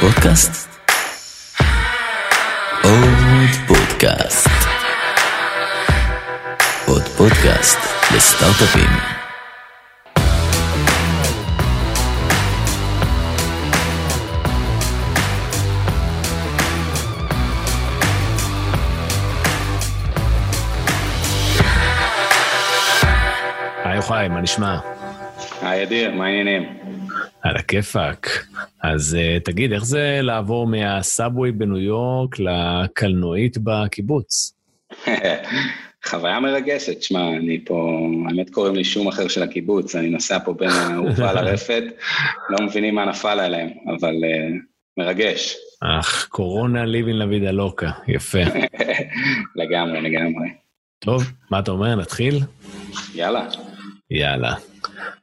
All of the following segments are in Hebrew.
פודקאסט? עוד פודקאסט. עוד פודקאסט לסטארט-אפים. היי יוחאי, מה נשמע? היי אדיר, מה העניינים? על הכיפאק. אז uh, תגיד, איך זה לעבור מהסאבווי בניו יורק לקלנועית בקיבוץ? חוויה מרגשת, שמע, אני פה, האמת קוראים לי שום אחר של הקיבוץ, אני נוסע פה בין האהובה לרפת, לא מבינים מה נפל עליהם, אבל uh, מרגש. אך, קורונה ליבין לוידה לוקה, יפה. לגמרי, לגמרי. טוב, מה אתה אומר, נתחיל? יאללה. יאללה.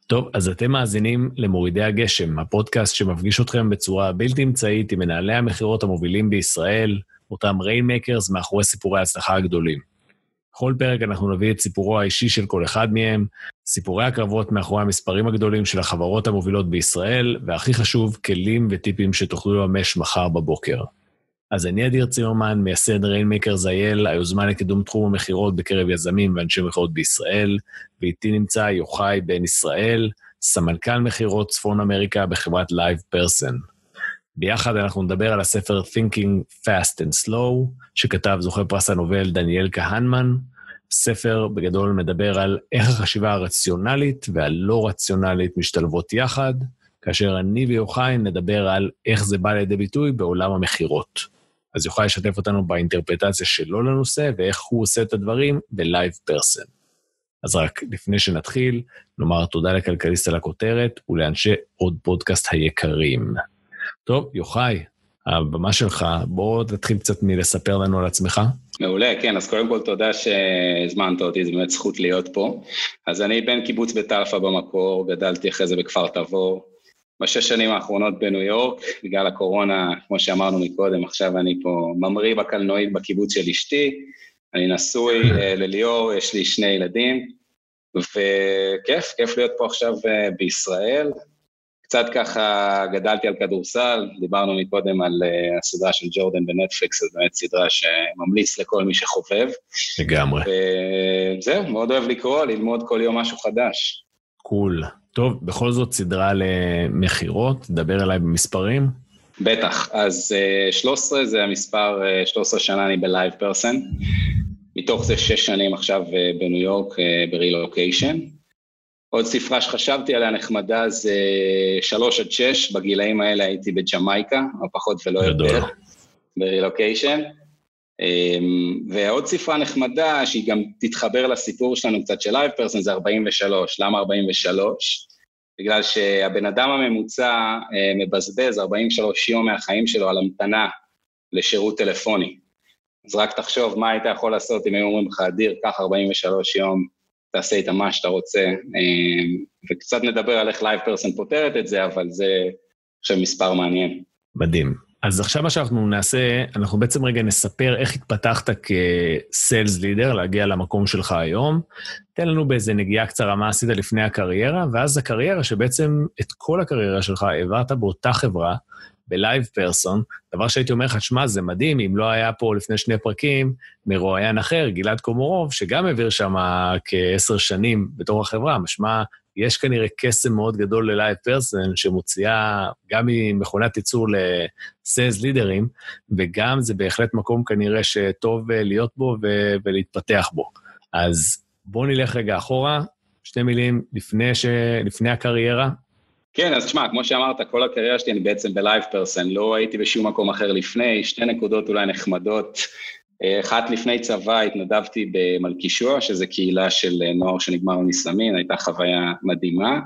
טוב, אז אתם מאזינים למורידי הגשם, הפודקאסט שמפגיש אתכם בצורה בלתי אמצעית עם מנהלי המכירות המובילים בישראל, אותם ריינמקרס מאחורי סיפורי ההצלחה הגדולים. בכל פרק אנחנו נביא את סיפורו האישי של כל אחד מהם, סיפורי הקרבות מאחורי המספרים הגדולים של החברות המובילות בישראל, והכי חשוב, כלים וטיפים שתוכלו לממש מחר בבוקר. אז אני אדיר צימרמן, מייסד ריינמקר זייל, היוזמה לקידום תחום המכירות בקרב יזמים ואנשי מכירות בישראל, ואיתי נמצא יוחאי בן ישראל, סמנכ"ל מכירות צפון אמריקה בחברת Live Person. ביחד אנחנו נדבר על הספר Thinking Fast and Slow, שכתב זוכה פרס הנובל דניאל כהנמן. ספר בגדול מדבר על איך החשיבה הרציונלית והלא רציונלית משתלבות יחד, כאשר אני ויוחאי נדבר על איך זה בא לידי ביטוי בעולם המכירות. אז יוכל לשתף אותנו באינטרפטציה שלו לנושא ואיך הוא עושה את הדברים בלייב פרסן. אז רק לפני שנתחיל, נאמר תודה לכלכליסט על הכותרת ולאנשי עוד פודקאסט היקרים. טוב, יוחאי, הבמה שלך, בוא תתחיל קצת מלספר לנו על עצמך. מעולה, כן, אז קודם כל תודה שהזמנת אותי, זו באמת זכות להיות פה. אז אני בן קיבוץ אלפא במקור, גדלתי אחרי זה בכפר תבור, בשש שנים האחרונות בניו יורק, בגלל הקורונה, כמו שאמרנו מקודם, עכשיו אני פה ממריא בקלנועית בקיבוץ של אשתי, אני נשוי אה, לליאור, יש לי שני ילדים, וכיף, כיף להיות פה עכשיו אה, בישראל. קצת ככה גדלתי על כדורסל, דיברנו מקודם על אה, הסדרה של ג'ורדן בנטפליקס, זו באמת סדרה שממליץ לכל מי שחובב. לגמרי. וזהו, מאוד אוהב לקרוא, ללמוד כל יום משהו חדש. Cool. Cool. טוב, בכל זאת סדרה למכירות, דבר אליי במספרים. בטח, אז 13 אה, זה המספר, 13 אה, שנה אני ב LivePerson, מתוך זה 6 שנים עכשיו אה, בניו יורק ברילוקיישן. עוד ספרה שחשבתי עליה נחמדה זה 3 עד 6, בגילאים האלה הייתי בג'מייקה, או פחות ולא יותר, ברילוקיישן. ועוד ספרה נחמדה, שהיא גם תתחבר לסיפור שלנו קצת של LivePerson, זה 43. למה 43? בגלל שהבן אדם הממוצע אה, מבזבז 43 יום מהחיים שלו על המתנה לשירות טלפוני. אז רק תחשוב מה היית יכול לעשות אם היו אומרים לך, אדיר, קח 43 יום, תעשה איתם מה שאתה רוצה, אה, וקצת נדבר על איך LivePerson פותרת את זה, אבל זה עכשיו מספר מעניין. מדהים. אז עכשיו מה שאנחנו נעשה, אנחנו בעצם רגע נספר איך התפתחת כסיילס לידר, להגיע למקום שלך היום. תן לנו באיזה נגיעה קצרה מה עשית לפני הקריירה, ואז הקריירה שבעצם את כל הקריירה שלך העברת באותה חברה, בלייב פרסון, דבר שהייתי אומר לך, שמע, זה מדהים, אם לא היה פה לפני שני פרקים מרואיין אחר, גלעד קומורוב, שגם העביר שם כעשר שנים בתור החברה, משמע יש כנראה קסם מאוד גדול ל LivePerson, שמוציאה גם ממכונת ייצור ל sales leaderים, וגם זה בהחלט מקום כנראה שטוב אה, להיות בו ו- ולהתפתח בו. אז בואו נלך רגע אחורה, שתי מילים לפני, ש... לפני הקריירה. כן, אז תשמע, כמו שאמרת, כל הקריירה שלי אני בעצם ב LivePerson, לא הייתי בשום מקום אחר לפני, שתי נקודות אולי נחמדות. אחת לפני צבא התנדבתי במלכישוע, שזו קהילה של נוער שנגמר מסמין, הייתה חוויה מדהימה.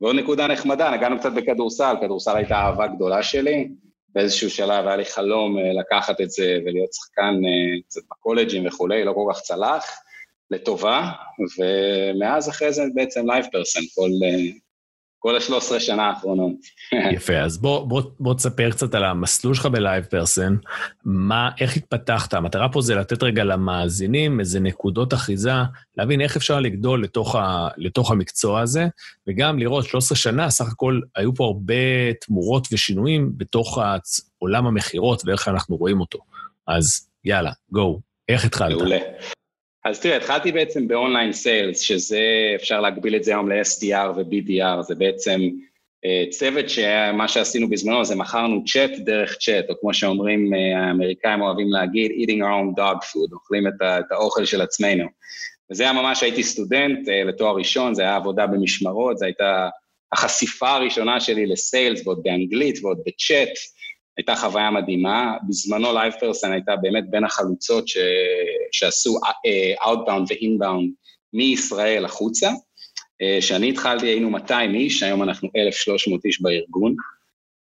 ועוד נקודה נחמדה, נגענו קצת בכדורסל, כדורסל הייתה אהבה גדולה שלי. באיזשהו שלב היה לי חלום אה, לקחת את זה ולהיות שחקן אה, קצת בקולג'ים וכולי, לא כל כך צלח, לטובה, ומאז אחרי זה בעצם LivePerson, כל, אה, כל ה-13 שנה האחרונות. יפה, אז בוא, בוא, בוא תספר קצת על המסלול שלך ב LivePerson, מה, איך התפתחת? המטרה פה זה לתת רגע למאזינים איזה נקודות אחיזה, להבין איך אפשר לגדול לתוך, ה, לתוך המקצוע הזה, וגם לראות 13 שנה, סך הכל היו פה הרבה תמורות ושינויים בתוך עולם המכירות ואיך אנחנו רואים אותו. אז יאללה, גו, איך התחלת? מעולה. אז תראה, התחלתי בעצם באונליין סיילס, שזה, אפשר להגביל את זה היום ל-SDR ו-BDR, זה בעצם uh, צוות שמה שעשינו בזמנו זה מכרנו צ'אט דרך צ'אט, או כמו שאומרים uh, האמריקאים אוהבים להגיד, eating our own dog food, אוכלים את, ה- את האוכל של עצמנו. וזה היה ממש, הייתי סטודנט אה, לתואר ראשון, זה היה עבודה במשמרות, זו הייתה החשיפה הראשונה שלי ל sales, ועוד באנגלית ועוד בצ'אט. הייתה חוויה מדהימה. בזמנו LivePerson הייתה באמת בין החלוצות ש... שעשו Outbound ו-Inbound מישראל החוצה. כשאני התחלתי היינו 200 איש, היום אנחנו 1,300 איש בארגון,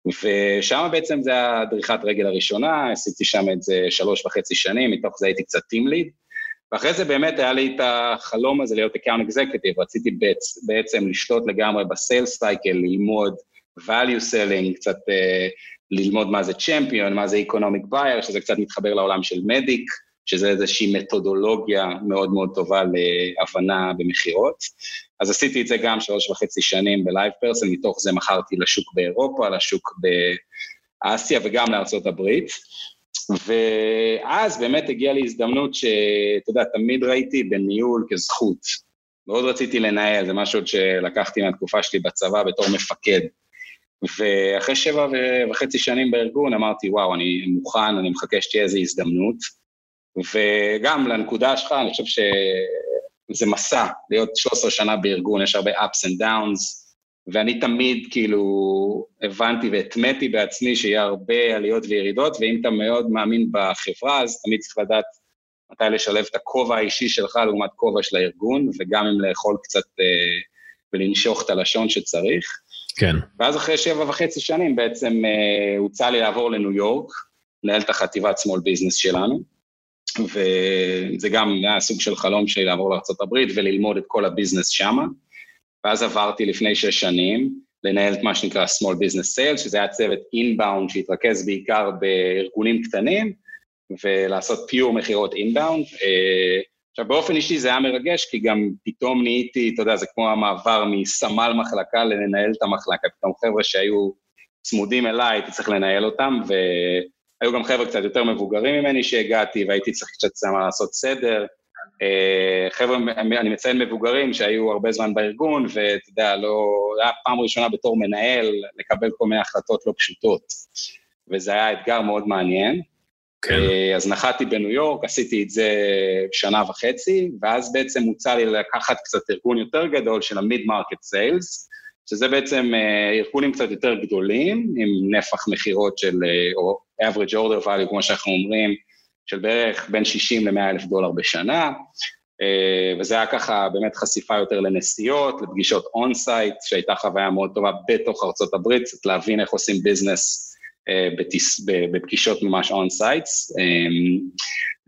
ושם בעצם זה היה דריכת רגל הראשונה, עשיתי שם את זה שלוש וחצי שנים, מתוך זה הייתי קצת team lead, ואחרי זה באמת היה לי את החלום הזה להיות account executive, רציתי בעצ... בעצם לשלוט לגמרי ב sales cycle, ללמוד value selling, קצת ללמוד מה זה champion, מה זה economic buyer, שזה קצת מתחבר לעולם של MEDDIC, שזה איזושהי מתודולוגיה מאוד מאוד טובה להבנה במכירות. אז עשיתי את זה גם שלוש וחצי שנים ב LivePerson, מתוך זה מכרתי לשוק באירופה, לשוק באסיה וגם לארצות הברית. ואז באמת הגיעה לי הזדמנות שאתה יודע, תמיד ראיתי בניהול כזכות. מאוד רציתי לנהל, זה משהו שלקחתי מהתקופה שלי בצבא בתור מפקד. ואחרי שבע וחצי שנים בארגון אמרתי, וואו, אני מוכן, אני מחכה שתהיה איזו הזדמנות. וגם לנקודה שלך, אני חושב שזה מסע, להיות 13 שנה בארגון, יש הרבה ups and downs, ואני תמיד כאילו הבנתי והטמאתי בעצמי שיהיה הרבה עליות וירידות, ואם אתה מאוד מאמין בחברה, אז תמיד צריך לדעת מתי לשלב את הכובע האישי שלך לעומת כובע של הארגון, וגם אם לאכול קצת אה, ולנשוך את הלשון שצריך. כן. ואז אחרי שבע וחצי שנים בעצם אה, הוצע לי לעבור לניו יורק, לנהל את החטיבת small business שלנו, וזה גם היה סוג של חלום שלי לעבור לארה"ב וללמוד את כל הביזנס שמה. ואז עברתי לפני שש שנים לנהל את מה שנקרא small business sales, שזה היה צוות אינבאונד שהתרכז בעיקר בארגונים קטנים, ולעשות פיור מכירות אינבאונד. עכשיו, באופן אישי זה היה מרגש, כי גם פתאום נהייתי, אתה יודע, זה כמו המעבר מסמל מחלקה לנהל את המחלקה, פתאום חבר'ה שהיו צמודים אליי, הייתי צריך לנהל אותם, והיו גם חבר'ה קצת יותר מבוגרים ממני שהגעתי, והייתי צריך קצת לעשות סדר. חבר'ה, אני מציין מבוגרים שהיו הרבה זמן בארגון, ואתה יודע, לא, היה פעם ראשונה בתור מנהל לקבל כל מיני החלטות לא פשוטות, וזה היה אתגר מאוד מעניין. כן. אז נחתי בניו יורק, עשיתי את זה שנה וחצי, ואז בעצם הוצע לי לקחת קצת ארגון יותר גדול של ה mid-market sales, שזה בעצם ארגונים קצת יותר גדולים, עם נפח מכירות של, או average order value, כמו שאנחנו אומרים, של בערך בין 60 ל-100 אלף דולר בשנה, וזה היה ככה באמת חשיפה יותר לנסיעות, לפגישות on-site, שהייתה חוויה מאוד טובה בתוך ארצות הברית, קצת להבין איך עושים business בטיס, בפגישות ממש on-sites,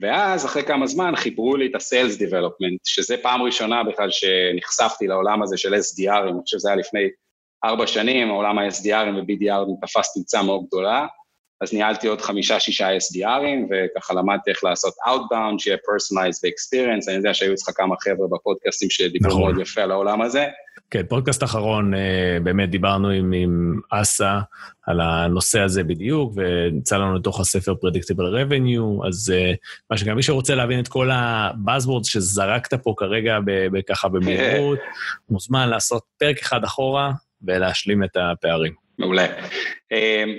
ואז אחרי כמה זמן חיברו לי את ה-Sales Development, שזה פעם ראשונה בכלל שנחשפתי לעולם הזה של SDRים, אני חושב שזה היה לפני ארבע שנים, העולם ה-SDRים ו-BDRים תפס תאוצה מאוד גדולה, אז ניהלתי עוד חמישה-שישה SDRים, וככה למדתי איך לעשות Outbound, שיהיה Personalized ו-Experience, אני יודע שהיו אצלך כמה חבר'ה בפודקאסטים שדיברו נכון. מאוד יפה על העולם הזה. כן, פודקאסט אחרון, באמת דיברנו עם, עם אסה על הנושא הזה בדיוק, ונמצא לנו לתוך הספר Predictable Revenue, אז מה שגם מי שרוצה להבין את כל הבאזוורדס שזרקת פה כרגע ככה במהירות, מוזמן לעשות פרק אחד אחורה ולהשלים את הפערים. מעולה.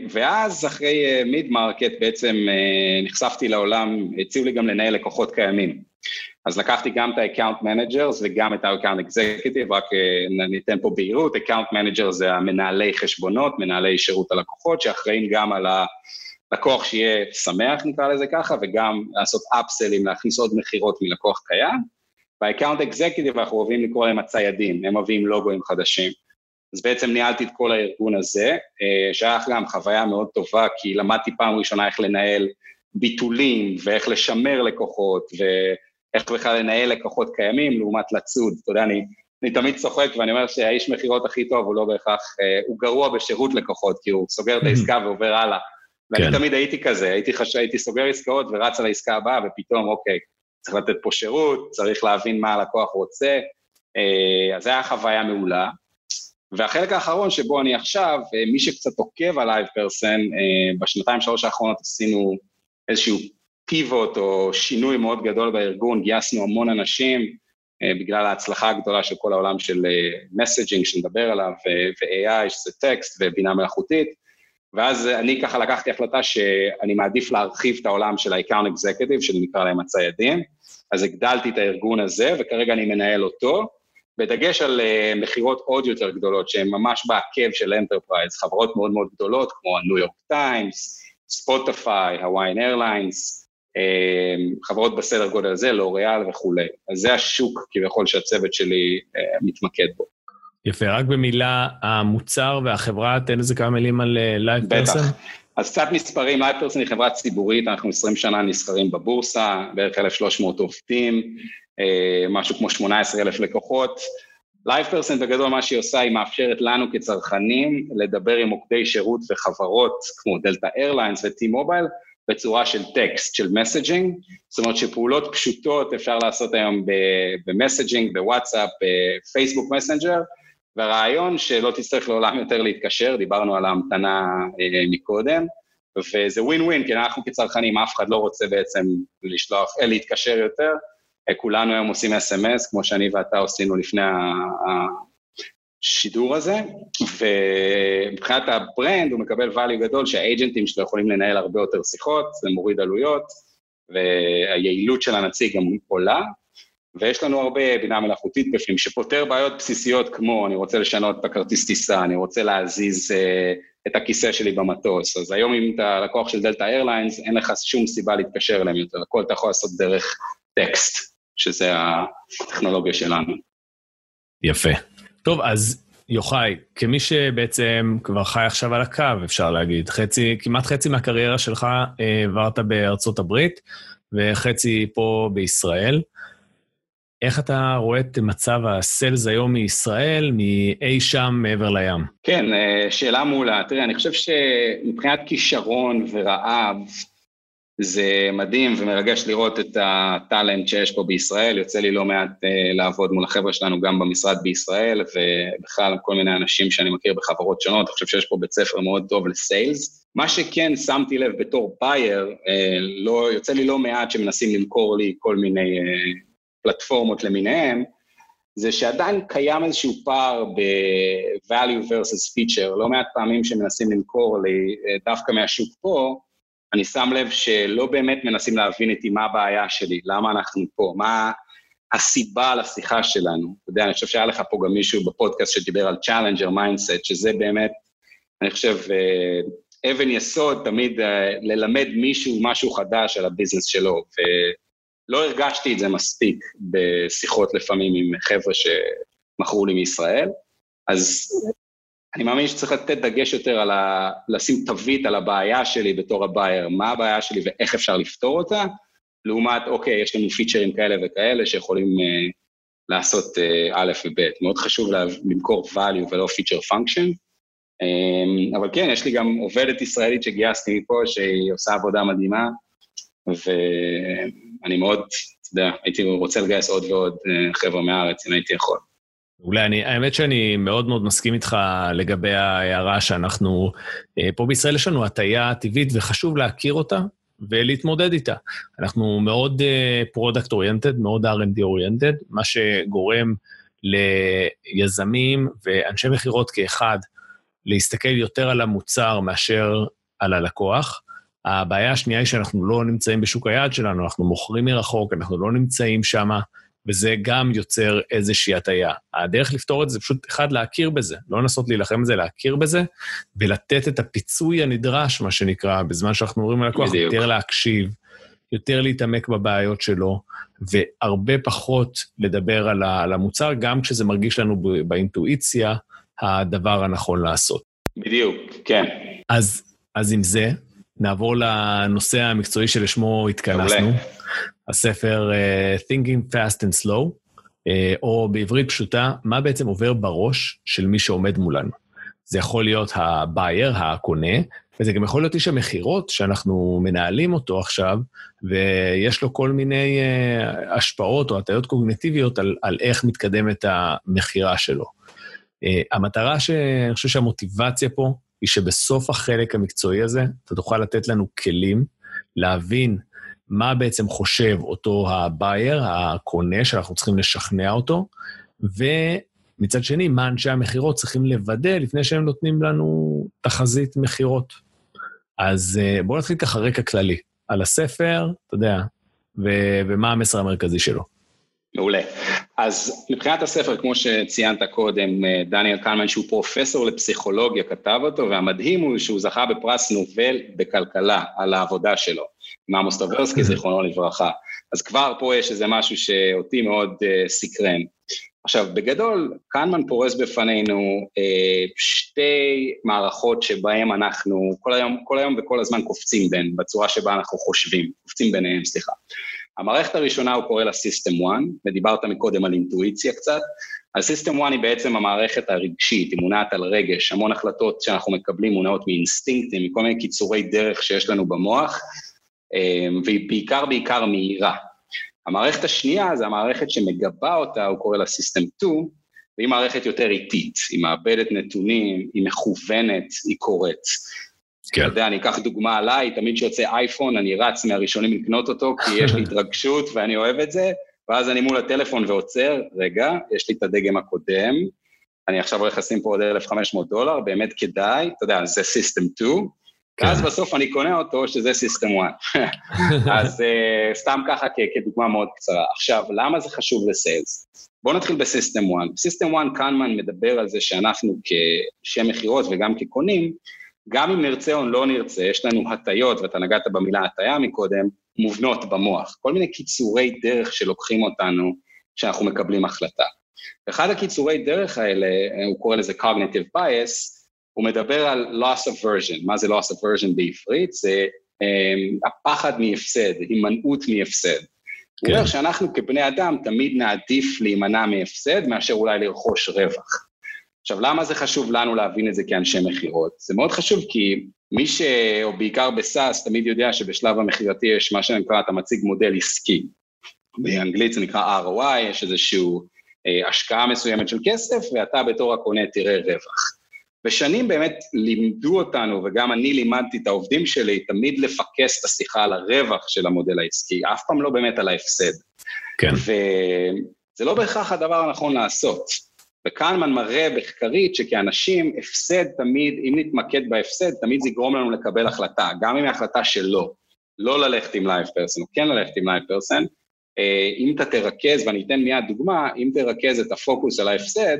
ואז אחרי mid-market בעצם נחשפתי לעולם, הציעו לי גם לנהל לקוחות קיימים. אז לקחתי גם את ה-account managers וגם את ה-account executive, רק ניתן פה בהירות, account manager זה המנהלי חשבונות, מנהלי שירות הלקוחות, שאחראים גם על הלקוח שיהיה שמח, נקרא לזה ככה, וגם לעשות upsellים, להכניס עוד מכירות מלקוח קיים. וה-account executive אנחנו אוהבים לקרוא להם הציידים, הם מביאים לוגוים חדשים. אז בעצם ניהלתי את כל הארגון הזה, שהיה גם חוויה מאוד טובה, כי למדתי פעם ראשונה איך לנהל ביטולים, ואיך לשמר לקוחות, ו... איך בכלל לנהל לקוחות קיימים לעומת לצוד. אתה יודע, אני אני תמיד צוחק ואני אומר שהאיש מכירות הכי טוב הוא לא בהכרח, אה, הוא גרוע בשירות לקוחות, כי הוא סוגר את העסקה ועובר הלאה. ואני כן. תמיד הייתי כזה, הייתי, חש... הייתי סוגר עסקאות ורץ על העסקה הבאה, ופתאום, אוקיי, צריך לתת פה שירות, צריך להבין מה הלקוח רוצה, אה, אז זו הייתה חוויה מעולה. והחלק האחרון שבו אני עכשיו, אה, מי שקצת עוקב על LivePerson, בשנתיים שלוש האחרונות עשינו איזשהו pivot או שינוי מאוד גדול בארגון, גייסנו המון אנשים, אה, בגלל ההצלחה הגדולה של כל העולם של messaging אה, שנדבר עליו, ו-AI, שזה טקסט ובינה מלאכותית, ואז אני ככה לקחתי החלטה שאני מעדיף להרחיב את העולם של ה-account executive, שנקרא להם הציידים, אז הגדלתי את הארגון הזה, וכרגע אני מנהל אותו, בדגש על אה, מכירות עוד יותר גדולות, שהן ממש בעקב של enterprise, חברות מאוד מאוד גדולות, כמו הניו יורק טיימס, ספוטיפיי, Hawaiian Airlines, חברות בסדר גודל הזה, לוריאל וכולי. אז זה השוק כביכול שהצוות שלי אה, מתמקד בו. יפה, רק במילה, המוצר והחברה, תן איזה כמה מילים על Live אה, Person. בטח. אז קצת מספרים, LivePerson היא חברה ציבורית, אנחנו 20 שנה נסחרים בבורסה, בערך 1,300 עובדים, אה, משהו כמו 18,000 לקוחות. LivePerson בגדול מה שהיא עושה, היא מאפשרת לנו כצרכנים לדבר עם מוקדי שירות וחברות כמו Delta Airlines ו T-Mobile, בצורה של טקסט, של messaging, זאת אומרת שפעולות פשוטות אפשר לעשות היום ב messaging, בוואטסאפ, בפייסבוק מסנג'ר, והרעיון שלא תצטרך לעולם יותר להתקשר, דיברנו על ההמתנה אה, מקודם, וזה ווין ווין, כי אנחנו כצרכנים, אף אחד לא רוצה בעצם לשלוח, אה, להתקשר יותר, אה, כולנו היום עושים SMS, כמו שאני ואתה עשינו לפני השידור הזה, ומבחינת ה brand הוא מקבל value גדול שהאג'נטים שלו יכולים לנהל הרבה יותר שיחות, זה מוריד עלויות, והיעילות של הנציג גם עולה, ויש לנו הרבה בינה מלאכותית בפנים שפותר בעיות בסיסיות כמו אני רוצה לשנות את הכרטיס טיסה, אני רוצה להזיז אה, את הכיסא שלי במטוס, אז היום אם אתה לקוח של Delta Airlines, אין לך שום סיבה להתקשר אליהם יותר, הכל אתה יכול לעשות דרך טקסט, שזה הטכנולוגיה שלנו. יפה. טוב, אז יוחאי, כמי שבעצם כבר חי עכשיו על הקו, אפשר להגיד, חצי, כמעט חצי מהקריירה שלך אה, העברת בארצות הברית, וחצי פה בישראל. איך אתה רואה את מצב הסלס היום מישראל, מאי שם מעבר לים? כן, אה, שאלה מעולה. תראה, אני חושב שמבחינת כישרון ורעב, זה מדהים ומרגש לראות את הטאלנט שיש פה בישראל, יוצא לי לא מעט uh, לעבוד מול החבר'ה שלנו גם במשרד בישראל, ובכלל כל מיני אנשים שאני מכיר בחברות שונות, אני חושב שיש פה בית ספר מאוד טוב לסיילס. מה שכן שמתי לב בתור בייר, uh, לא, יוצא לי לא מעט שמנסים למכור לי כל מיני uh, פלטפורמות למיניהם, זה שעדיין קיים איזשהו פער ב-value versus feature, לא מעט פעמים שמנסים למכור לי דווקא מהשוק פה, אני שם לב שלא באמת מנסים להבין איתי מה הבעיה שלי, למה אנחנו פה, מה הסיבה לשיחה שלנו. אתה יודע, אני חושב שהיה לך פה גם מישהו בפודקאסט שדיבר על Challenger Mindset, שזה באמת, אני חושב, אה, אבן יסוד תמיד אה, ללמד מישהו משהו חדש על הביזנס שלו, ולא הרגשתי את זה מספיק בשיחות לפעמים עם חבר'ה שמכרו לי מישראל, אז אני מאמין שצריך לתת דגש יותר על ה... לשים תווית על הבעיה שלי בתור הבייר, מה הבעיה שלי ואיך אפשר לפתור אותה, לעומת, אוקיי, יש לנו פיצ'רים כאלה וכאלה שיכולים uh, לעשות uh, א' וב'. מאוד חשוב למכור value ולא feature function. Um, אבל כן, יש לי גם עובדת ישראלית שגייסתי מפה, שהיא עושה עבודה מדהימה, ואני מאוד, אתה יודע, הייתי רוצה לגייס עוד ועוד uh, חבר'ה מהארץ, אם הייתי יכול. אולי אני, האמת שאני מאוד מאוד מסכים איתך לגבי ההערה שאנחנו, אה, פה בישראל יש לנו הטיה טבעית וחשוב להכיר אותה ולהתמודד איתה. אנחנו מאוד product אה, oriented, מאוד R&D oriented, מה שגורם ליזמים ואנשי מכירות כאחד להסתכל יותר על המוצר מאשר על הלקוח. הבעיה השנייה היא שאנחנו לא נמצאים בשוק היעד שלנו, אנחנו מוכרים מרחוק, אנחנו לא נמצאים שם. וזה גם יוצר איזושהי הטיה. הדרך לפתור את זה פשוט, אחד, להכיר בזה, לא לנסות להילחם בזה, להכיר בזה, ולתת את הפיצוי הנדרש, מה שנקרא, בזמן שאנחנו אומרים ללקוח, יותר להקשיב, יותר להתעמק בבעיות שלו, והרבה פחות לדבר על המוצר, גם כשזה מרגיש לנו באינטואיציה הדבר הנכון לעשות. בדיוק, כן. אז, אז עם זה, נעבור לנושא המקצועי שלשמו התכנסנו. הספר uh, Thinking Fast and Slow, אה, או בעברית פשוטה, מה בעצם עובר בראש של מי שעומד מולנו. זה יכול להיות הבייר, הקונה, וזה גם יכול להיות איש המכירות שאנחנו מנהלים אותו עכשיו, ויש לו כל מיני uh, השפעות או הטיות קוגנטיביות על, על איך מתקדמת המכירה שלו. Uh, המטרה שאני חושב שהמוטיבציה פה היא שבסוף החלק המקצועי הזה, אתה תוכל לתת לנו כלים להבין מה בעצם חושב אותו הבייר, הקונה, שאנחנו צריכים לשכנע אותו, ומצד שני, מה אנשי המכירות צריכים לוודא לפני שהם נותנים לנו תחזית מכירות. אז אה, בואו נתחיל ככה רקע כללי על הספר, אתה יודע, ו- ומה המסר המרכזי שלו. מעולה. אז מבחינת הספר, כמו שציינת קודם, אה, דניאל קלמן, שהוא פרופסור לפסיכולוגיה, כתב אותו, והמדהים הוא שהוא זכה בפרס נובל בכלכלה על העבודה שלו, עם עמוס טוברסקי, זיכרונו לברכה. אז כבר פה יש איזה משהו שאותי מאוד uh, סקרן. עכשיו, בגדול, קנמן פורס בפנינו אה, שתי מערכות שבהן אנחנו כל היום, כל היום וכל הזמן קופצים בין, בצורה שבה אנחנו חושבים, קופצים ביניהם, סליחה. המערכת הראשונה הוא קורא לה System 1, ודיברת מקודם על אינטואיציה קצת. אז System 1 היא בעצם המערכת הרגשית, היא מונעת על רגש, המון החלטות שאנחנו מקבלים מונעות מאינסטינקטים, מכל מיני קיצורי דרך שיש לנו במוח, אה, והיא בעיקר בעיקר מהירה. המערכת השנייה זה המערכת שמגבה אותה, הוא קורא לה System 2, והיא מערכת יותר איטית, היא מאבדת נתונים, היא מכוונת, היא קוראת. כן. אתה יודע, אני אקח דוגמה עליי, תמיד כשיוצא אייפון אני רץ מהראשונים לקנות אותו, כי יש לי התרגשות ואני אוהב את זה, ואז אני מול הטלפון ועוצר, רגע, יש לי את הדגם הקודם, אני עכשיו הולך לשים פה עוד 1,500 דולר, באמת כדאי, אתה יודע, זה System 2, כן. ואז בסוף אני קונה אותו, שזה System 1. אז uh, סתם ככה כדוגמה מאוד קצרה. עכשיו, למה זה חשוב לסיילס? בואו נתחיל בסיסטם 1. בסיסטם 1 קנמן מדבר על זה שאנחנו כשם מכירות וגם כקונים, גם אם נרצה או לא נרצה, יש לנו הטיות, ואתה נגעת במילה הטיה מקודם, מובנות במוח. כל מיני קיצורי דרך שלוקחים אותנו כשאנחנו מקבלים החלטה. אחד הקיצורי דרך האלה, הוא קורא לזה cognitive bias, הוא מדבר על loss aversion. מה זה loss aversion בעברית? זה um, הפחד מהפסד, הימנעות מהפסד. כן. הוא אומר שאנחנו כבני אדם תמיד נעדיף להימנע מהפסד מאשר אולי לרכוש רווח. עכשיו, למה זה חשוב לנו להבין את זה כאנשי מכירות? זה מאוד חשוב כי מי ש... או בעיקר בסאס, תמיד יודע שבשלב המכירתי יש מה שנקרא, אתה מציג מודל עסקי. באנגלית זה נקרא ROI, יש איזושהי אה, השקעה מסוימת של כסף, ואתה בתור הקונה תראה רווח. ושנים באמת לימדו אותנו, וגם אני לימדתי את העובדים שלי, תמיד לפקס את השיחה על הרווח של המודל העסקי, אף פעם לא באמת על ההפסד. כן. וזה לא בהכרח הדבר הנכון לעשות. וכהנמן מראה מחקרית שכאנשים, הפסד תמיד, אם נתמקד בהפסד, תמיד זה יגרום לנו לקבל החלטה, גם אם היא החלטה שלא. לא ללכת עם LivePerson, או כן ללכת עם LivePerson. אה, אם אתה תרכז, ואני אתן מיד דוגמה, אם תרכז את הפוקוס על ההפסד,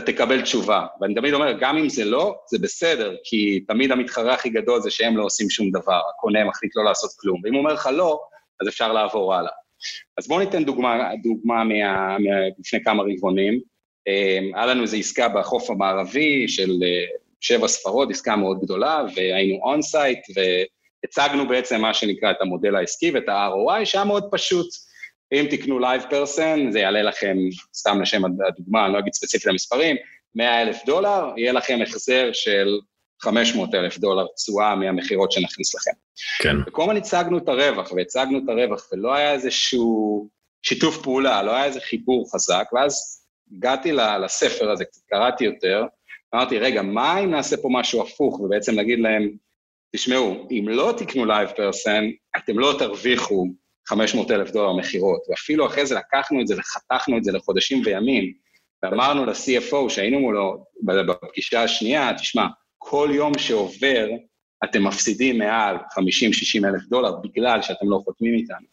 אתה תקבל תשובה. ואני תמיד אומר, גם אם זה לא, זה בסדר, כי תמיד המתחרה הכי גדול זה שהם לא עושים שום דבר, הקונה מחליט לא לעשות כלום. ואם הוא אומר לך לא, אז אפשר לעבור הלאה. אז בואו ניתן דוגמה, דוגמה מה, מה, לפני כמה רבעונים. אמ, היה לנו איזו עסקה בחוף המערבי של אה, שבע ספרות, עסקה מאוד גדולה, והיינו on site, והצגנו בעצם מה שנקרא את המודל העסקי ואת ה-ROI, שהיה מאוד פשוט. אם תקנו LivePerson, זה יעלה לכם, סתם לשם הדוגמה, אני לא אגיד ספציפית למספרים, 100 אלף דולר, יהיה לכם החזר של 500 אלף דולר תשואה מהמכירות שנכניס לכם. כן. וכל הזמן הצגנו את הרווח, והצגנו את הרווח, ולא היה איזשהו שיתוף פעולה, לא היה איזה חיבור חזק, ואז הגעתי לספר הזה, קצת קראתי יותר, אמרתי, רגע, מה אם נעשה פה משהו הפוך, ובעצם נגיד להם, תשמעו, אם לא תקנו LivePerson, אתם לא תרוויחו 500 אלף דולר מכירות, ואפילו אחרי זה לקחנו את זה וחתכנו את זה לחודשים וימים, ואמרנו ל-CFO שהיינו מולו בפגישה השנייה, תשמע, כל יום שעובר אתם מפסידים מעל 50-60 אלף דולר בגלל שאתם לא חותמים איתנו.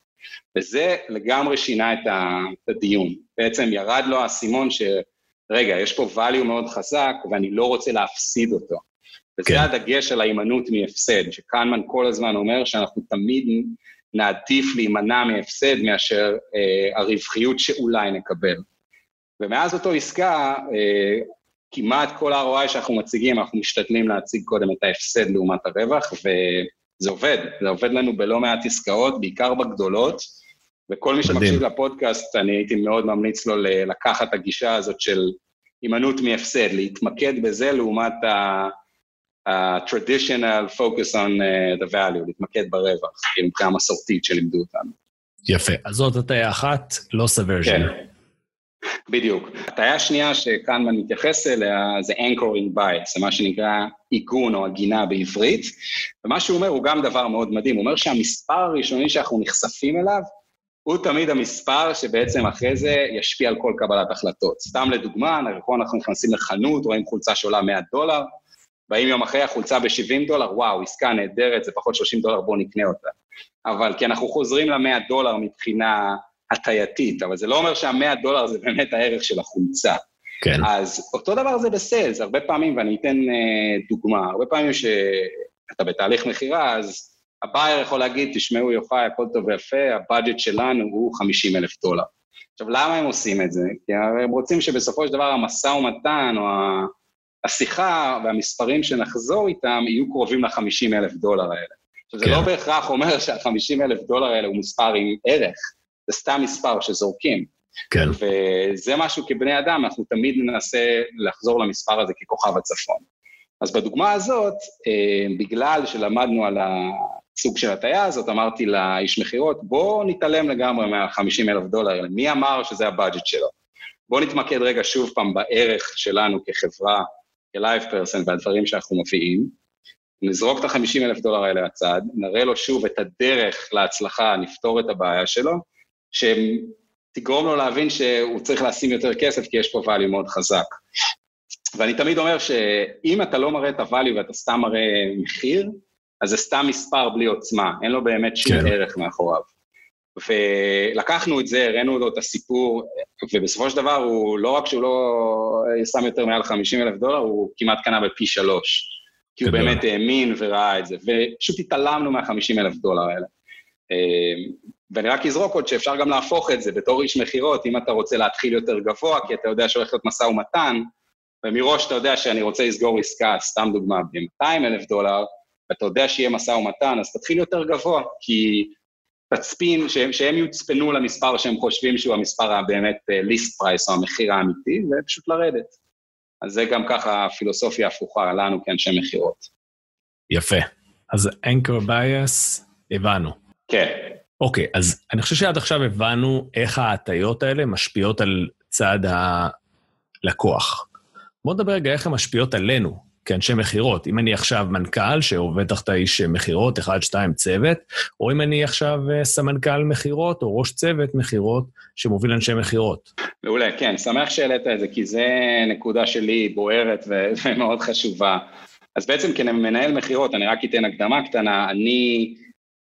וזה לגמרי שינה את הדיון. בעצם ירד לו האסימון שרגע, יש פה value מאוד חזק ואני לא רוצה להפסיד אותו. וזה כן. הדגש על ההימנעות מהפסד, שקנמן כל הזמן אומר שאנחנו תמיד נעדיף להימנע מהפסד מאשר אה, הרווחיות שאולי נקבל. ומאז אותו עסקה, אה, כמעט כל ה-ROI שאנחנו מציגים, אנחנו משתדלים להציג קודם את ההפסד לעומת הרווח, וזה עובד, זה עובד לנו בלא מעט עסקאות, בעיקר בגדולות, וכל מי שמקשיב לפודקאסט, אני הייתי מאוד ממליץ לו לקחת את הגישה הזאת של הימנעות מהפסד, להתמקד בזה לעומת ה-traditional focus on uh, the value, להתמקד ברווח, כאילו מבחינה מסורתית שלימדו אותנו. יפה, אז זאת הטעיה אחת, לא סוורז'ן. כן, בדיוק. הטעיה השנייה שקנמן מתייחס אליה זה anchoring bias, זה מה שנקרא עיגון או עגינה בעברית, ומה שהוא אומר הוא גם דבר מאוד מדהים, הוא אומר שהמספר הראשוני שאנחנו נחשפים אליו, הוא תמיד המספר שבעצם אחרי זה ישפיע על כל קבלת החלטות. סתם לדוגמה, נכון, אנחנו נכנסים לחנות, רואים חולצה שעולה 100 דולר, באים יום אחרי החולצה ב-70 דולר, וואו, עסקה נהדרת, זה פחות 30 דולר, בואו נקנה אותה. אבל כי אנחנו חוזרים ל-100 דולר מבחינה הטייתית, אבל זה לא אומר שה-100 דולר זה באמת הערך של החולצה. כן. אז אותו דבר זה בסיילס, הרבה פעמים, ואני אתן uh, דוגמה, הרבה פעמים שאתה בתהליך מכירה, אז ה buyer יכול להגיד, תשמעו יוחאי, הכל טוב ויפה, ה budget שלנו הוא 50 אלף דולר. עכשיו, למה הם עושים את זה? כי הם רוצים שבסופו של דבר המשא ומתן או השיחה והמספרים שנחזור איתם יהיו קרובים ל-50 אלף דולר האלה. עכשיו, זה כן. לא בהכרח אומר שה-50 אלף דולר האלה הוא מספר עם ערך, זה סתם מספר שזורקים. כן, וזה משהו כבני אדם, אנחנו תמיד ננסה לחזור למספר הזה ככוכב הצפון. אז בדוגמה הזאת, אה, בגלל שלמדנו על הסוג של ההטיה הזאת, אמרתי לאיש מכירות, בוא נתעלם לגמרי מה-50 אלף דולר האלה, מי אמר שזה ה budget שלו? בוא נתמקד רגע שוב פעם בערך שלנו כחברה, כ LivePerson והדברים שאנחנו מביאים, נזרוק את ה-50 אלף דולר האלה הצד, נראה לו שוב את הדרך להצלחה, נפתור את הבעיה שלו, שתגרום לו להבין שהוא צריך לשים יותר כסף, כי יש פה value מאוד חזק. ואני תמיד אומר שאם אתה לא מראה את ה-value ואתה סתם מראה מחיר, אז זה סתם מספר בלי עוצמה, אין לו באמת שום כן. ערך מאחוריו. ולקחנו את זה, הראינו לו את הסיפור, ובסופו של דבר הוא, לא רק שהוא לא שם יותר מעל 50 אלף דולר, הוא כמעט קנה בפי שלוש. כי הוא. באמת האמין וראה את זה, ופשוט התעלמנו מה-50 אלף דולר האלה. אה, ואני רק אזרוק עוד שאפשר גם להפוך את זה בתור איש מכירות, אם אתה רוצה להתחיל יותר גבוה, כי אתה יודע שהולך להיות משא ומתן, ומראש אתה יודע שאני רוצה לסגור עסקה, סתם דוגמה, ב-200 אלף דולר, ואתה יודע שיהיה משא ומתן, אז תתחיל יותר גבוה, כי תצפין, שהם, שהם יוצפנו למספר שהם חושבים שהוא המספר הבאמת אה, ליסט פרייס, או המחיר האמיתי, ופשוט לרדת. אז זה גם ככה הפילוסופיה ההפוכה לנו כאנשי מכירות. יפה. אז anchor bias, הבנו. כן, אוקיי, אז אני חושב שעד עכשיו הבנו איך ההטיות האלה משפיעות על צד הלקוח. בואו נדבר רגע איך הן משפיעות עלינו, כאנשי מכירות. אם אני עכשיו מנכ"ל, שעובד תחת איש מכירות, אחד, שתיים, צוות, או אם אני עכשיו אה, סמנכ"ל מכירות, או ראש צוות מכירות, שמוביל אנשי מכירות. מעולה, כן, שמח שהעלית את זה, כי זה נקודה שלי בוערת ו- ומאוד חשובה. אז בעצם כמנהל מכירות, אני רק אתן הקדמה קטנה, אני,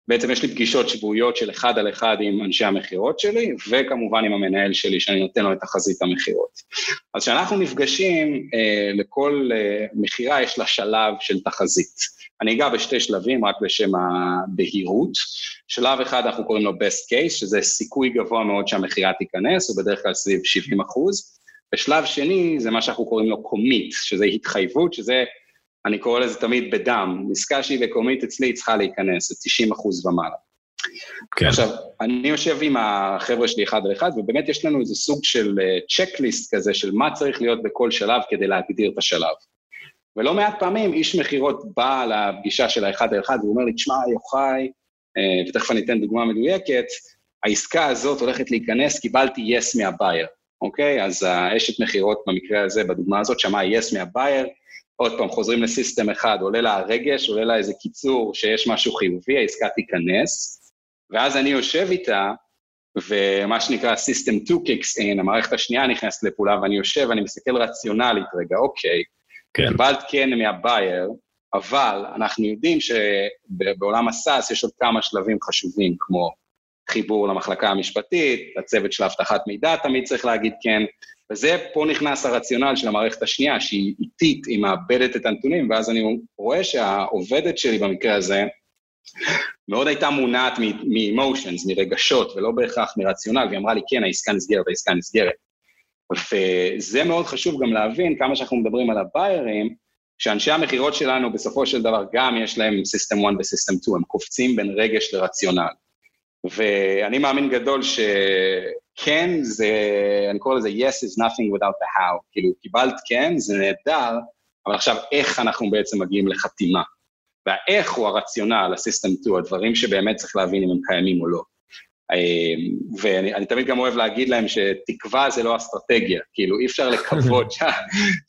בעצם יש לי פגישות שבועיות של אחד על אחד עם אנשי המכירות שלי, וכמובן עם המנהל שלי, שאני נותן לו את תחזית המכירות. אז כשאנחנו נפגשים, אה, לכל אה, מכירה יש לה שלב של תחזית. אני אגע בשתי שלבים, רק לשם הבהירות. שלב אחד אנחנו קוראים לו best case, שזה סיכוי גבוה מאוד שהמכירה תיכנס, הוא בדרך כלל סביב 70 אחוז. ושלב שני זה מה שאנחנו קוראים לו commit, שזה התחייבות, שזה, אני קורא לזה תמיד בדם, עסקה שהיא בקומיט אצלי צריכה להיכנס, זה 90 אחוז ומעלה. כן. עכשיו, אני יושב עם החבר'ה שלי אחד על אחד, ובאמת יש לנו איזה סוג של צ'קליסט כזה של מה צריך להיות בכל שלב כדי להגדיר את השלב. ולא מעט פעמים איש מכירות בא לפגישה של האחד על אחד, והוא אומר לי, תשמע, יוחאי, אה, ותכף אני אתן דוגמה מדויקת, העסקה הזאת הולכת להיכנס, קיבלתי יס yes מהבייר, אוקיי? אז האשת מכירות במקרה הזה, בדוגמה הזאת, שמעה יס yes מהבייר, עוד פעם, חוזרים לסיסטם אחד, עולה לה הרגש, עולה לה איזה קיצור שיש משהו חיובי, העסקה תיכנס, ואז אני יושב איתה, ומה שנקרא System 2 kicks in, המערכת השנייה נכנסת לפעולה, ואני יושב, ואני מסתכל רציונלית רגע, אוקיי, כן. קיבלת כן מהבייר, אבל אנחנו יודעים שבעולם הסאס יש עוד כמה שלבים חשובים, כמו חיבור למחלקה המשפטית, הצוות של אבטחת מידע תמיד צריך להגיד כן, וזה, פה נכנס הרציונל של המערכת השנייה, שהיא איטית, היא מאבדת את הנתונים, ואז אני רואה שהעובדת שלי במקרה הזה, מאוד הייתה מונעת מ-emotions, מרגשות, ולא בהכרח מרציונל, והיא אמרה לי, כן, העסקה נסגרת, העסקה נסגרת. וזה מאוד חשוב גם להבין, כמה שאנחנו מדברים על הביירים, שאנשי המכירות שלנו בסופו של דבר גם יש להם סיסטם 1 וסיסטם 2, הם קופצים בין רגש לרציונל. ואני מאמין גדול שכן זה, אני קורא לזה yes is nothing without the how, כאילו קיבלת כן, זה נהדר, אבל עכשיו איך אנחנו בעצם מגיעים לחתימה? והאיך הוא הרציונל, הסיסטם 2, הדברים שבאמת צריך להבין אם הם קיימים או לא. אמ, ואני תמיד גם אוהב להגיד להם שתקווה זה לא אסטרטגיה, כאילו אי אפשר לקוות שה,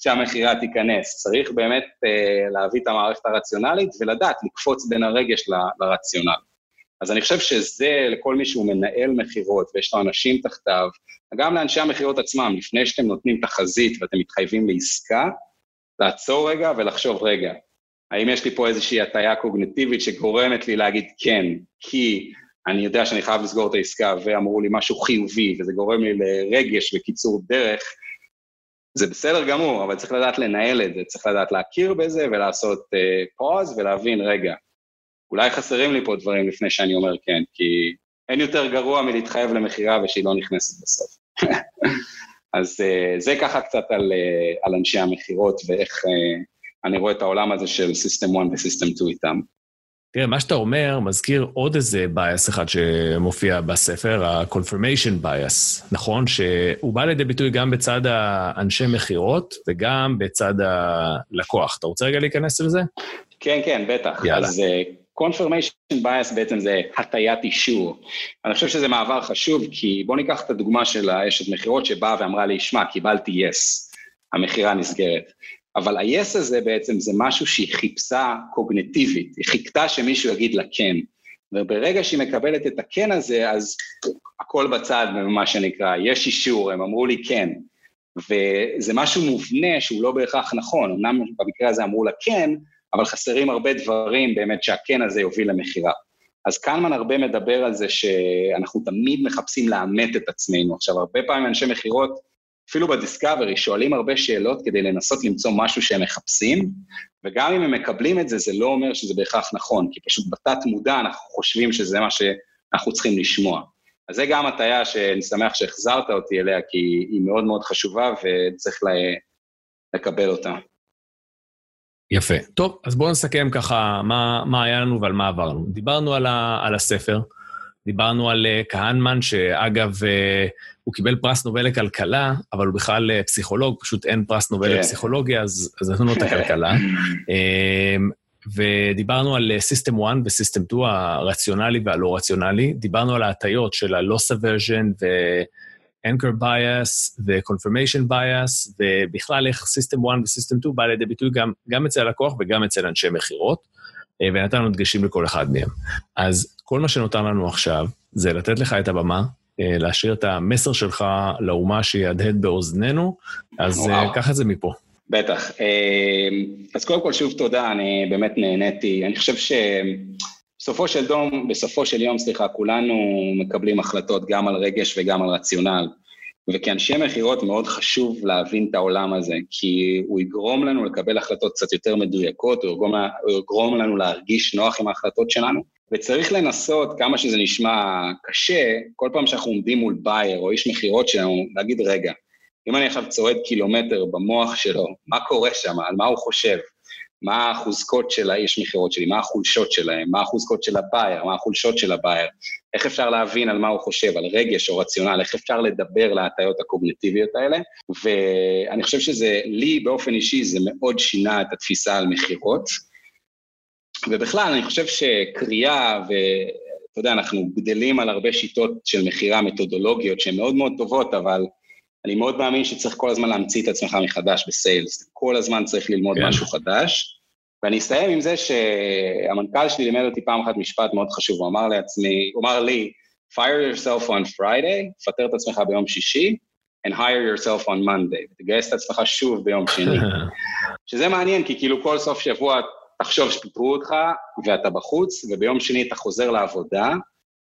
שהמכירה תיכנס, צריך באמת uh, להביא את המערכת הרציונלית ולדעת לקפוץ בין הרגש ל, לרציונל. אז אני חושב שזה לכל מי שהוא מנהל מכירות ויש לו אנשים תחתיו, גם לאנשי המכירות עצמם, לפני שאתם נותנים תחזית ואתם מתחייבים לעסקה, לעצור רגע ולחשוב רגע, האם יש לי פה איזושהי הטיה קוגנטיבית שגורמת לי להגיד כן, כי אני יודע שאני חייב לסגור את העסקה ואמרו לי משהו חיובי וזה גורם לי לרגש וקיצור דרך, זה בסדר גמור, אבל צריך לדעת לנהל את זה, צריך לדעת להכיר בזה ולעשות פוז uh, ולהבין, רגע, אולי חסרים לי פה דברים לפני שאני אומר כן, כי אין יותר גרוע מלהתחייב למכירה ושהיא לא נכנסת בסוף. אז uh, זה ככה קצת על, uh, על אנשי המכירות ואיך uh, אני רואה את העולם הזה של System 1 ו-System 2 איתם. תראה, מה שאתה אומר מזכיר עוד איזה bias אחד שמופיע בספר, ה-confirmation bias, נכון? שהוא בא לידי ביטוי גם בצד האנשי מכירות וגם בצד הלקוח. אתה רוצה רגע להיכנס לזה? כן, כן, בטח. יאללה. אז confirmation bias בעצם זה הטיית אישור. אני חושב שזה מעבר חשוב, כי בוא ניקח את הדוגמה של האשת מכירות שבאה ואמרה לי, שמע, קיבלתי yes, המכירה נסגרת. אבל ה-yes הזה בעצם זה משהו שהיא חיפשה קוגנטיבית, היא חיכתה שמישהו יגיד לה כן. וברגע שהיא מקבלת את הכן הזה, אז הכל בצד, מה שנקרא, יש אישור, הם אמרו לי כן. וזה משהו מובנה שהוא לא בהכרח נכון, אמנם במקרה הזה אמרו לה כן, אבל חסרים הרבה דברים באמת שהכן הזה יוביל למכירה. אז קלמן הרבה מדבר על זה שאנחנו תמיד מחפשים לאמת את עצמנו. עכשיו, הרבה פעמים אנשי מכירות אפילו בדיסקאברי שואלים הרבה שאלות כדי לנסות למצוא משהו שהם מחפשים, וגם אם הם מקבלים את זה, זה לא אומר שזה בהכרח נכון, כי פשוט בתת מודע אנחנו חושבים שזה מה שאנחנו צריכים לשמוע. אז זה גם הטעיה שאני שמח שהחזרת אותי אליה, כי היא מאוד מאוד חשובה וצריך לקבל אותה. יפה. טוב, אז בואו נסכם ככה מה, מה היה לנו ועל מה עברנו. דיברנו על, ה, על הספר, דיברנו על uh, כהנמן, שאגב, uh, הוא קיבל פרס נובל לכלכלה, אבל הוא בכלל uh, פסיכולוג, פשוט אין פרס נובל כן. לפסיכולוגיה, אז, אז נתנו את הכלכלה. um, ודיברנו על System 1 ו-System 2, הרציונלי והלא רציונלי. דיברנו על ההטיות של ה-loss aversion ו-anchor bias ו-confirmation bias, ובכלל איך System 1 ו-System 2 בא לידי ביטוי גם, גם אצל הלקוח וגם אצל אנשי מכירות. אה, ונתנו דגשים לכל אחד מהם. אז כל מה שנותר לנו עכשיו זה לתת לך את הבמה, אה, להשאיר את המסר שלך לאומה שיהדהד באוזנינו, אז אה, קח את זה מפה. בטח. אז קודם כל, שוב תודה, אני באמת נהניתי. אני חושב שבסופו של דום, בסופו של יום, סליחה, כולנו מקבלים החלטות גם על רגש וגם על רציונל. וכאנשי מכירות מאוד חשוב להבין את העולם הזה, כי הוא יגרום לנו לקבל החלטות קצת יותר מדויקות, הוא יגרום, הוא יגרום לנו להרגיש נוח עם ההחלטות שלנו, וצריך לנסות, כמה שזה נשמע קשה, כל פעם שאנחנו עומדים מול buyer או איש מכירות שלנו, להגיד, רגע, אם אני עכשיו צועד קילומטר במוח שלו, מה קורה שם, על מה הוא חושב? מה החוזקות של האיש מכירות שלי, מה החולשות שלהם, מה החוזקות של ה buyer, מה החולשות של ה buyer, איך אפשר להבין על מה הוא חושב, על רגש או רציונל, איך אפשר לדבר להטיות הקוגנטיביות האלה, ואני חושב שזה, לי באופן אישי, זה מאוד שינה את התפיסה על מכירות. ובכלל, אני חושב שקריאה, ואתה יודע, אנחנו גדלים על הרבה שיטות של מכירה מתודולוגיות שהן מאוד מאוד טובות, אבל אני מאוד מאמין שצריך כל הזמן להמציא את עצמך מחדש בסיילס, כל הזמן צריך ללמוד כן. משהו חדש. ואני אסתיים עם זה שהמנכ"ל שלי לימד אותי פעם אחת משפט מאוד חשוב, הוא אמר לעצמי, הוא אמר לי, fire yourself on Friday, תפטר את עצמך ביום שישי, and hire yourself on Monday, ותגייס את עצמך שוב ביום שני. שזה מעניין, כי כאילו כל סוף שבוע תחשוב שפיטרו אותך ואתה בחוץ, וביום שני אתה חוזר לעבודה,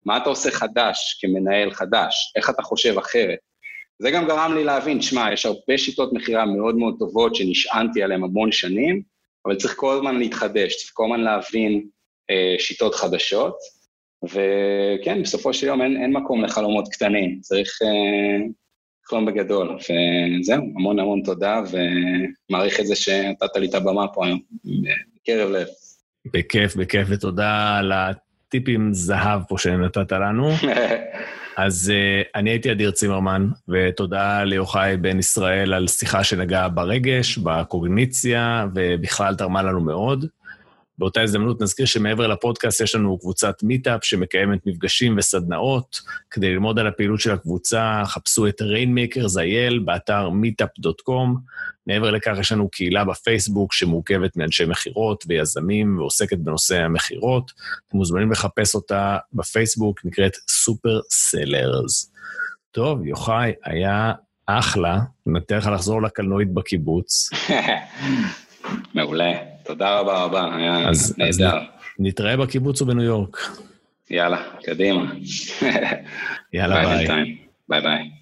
מה אתה עושה חדש כמנהל חדש? איך אתה חושב אחרת? זה גם גרם לי להבין, שמע, יש הרבה שיטות מכירה מאוד מאוד טובות שנשענתי עליהן המון שנים, אבל צריך כל הזמן להתחדש, צריך כל הזמן להבין אה, שיטות חדשות, וכן, בסופו של יום אין, אין מקום לחלומות קטנים, צריך אה, לחלום בגדול, וזהו, המון המון תודה, ומעריך את זה שנתת לי את הבמה פה היום, בקרב לב. בכיף, בכיף, ותודה על טיפים זהב פה שנתת לנו. אז uh, אני הייתי אדיר צימרמן, ותודה ליוחאי בן ישראל על שיחה שנגעה ברגש, בקוגניציה, ובכלל תרמה לנו מאוד. באותה הזדמנות נזכיר שמעבר לפודקאסט יש לנו קבוצת מיטאפ שמקיימת מפגשים וסדנאות. כדי ללמוד על הפעילות של הקבוצה, חפשו את Rainmakers IL באתר meetup.com. מעבר לכך, יש לנו קהילה בפייסבוק שמורכבת מאנשי מכירות ויזמים ועוסקת בנושא המכירות. אתם מוזמנים לחפש אותה בפייסבוק, נקראת סופר סלרס. טוב, יוחאי, היה אחלה. נתן לך לחזור לקלנועית בקיבוץ. מעולה. תודה רבה רבה, היה אז, נהדר. אז נתראה בקיבוץ ובניו יורק. יאללה, קדימה. יאללה, ביי. ביי ביי.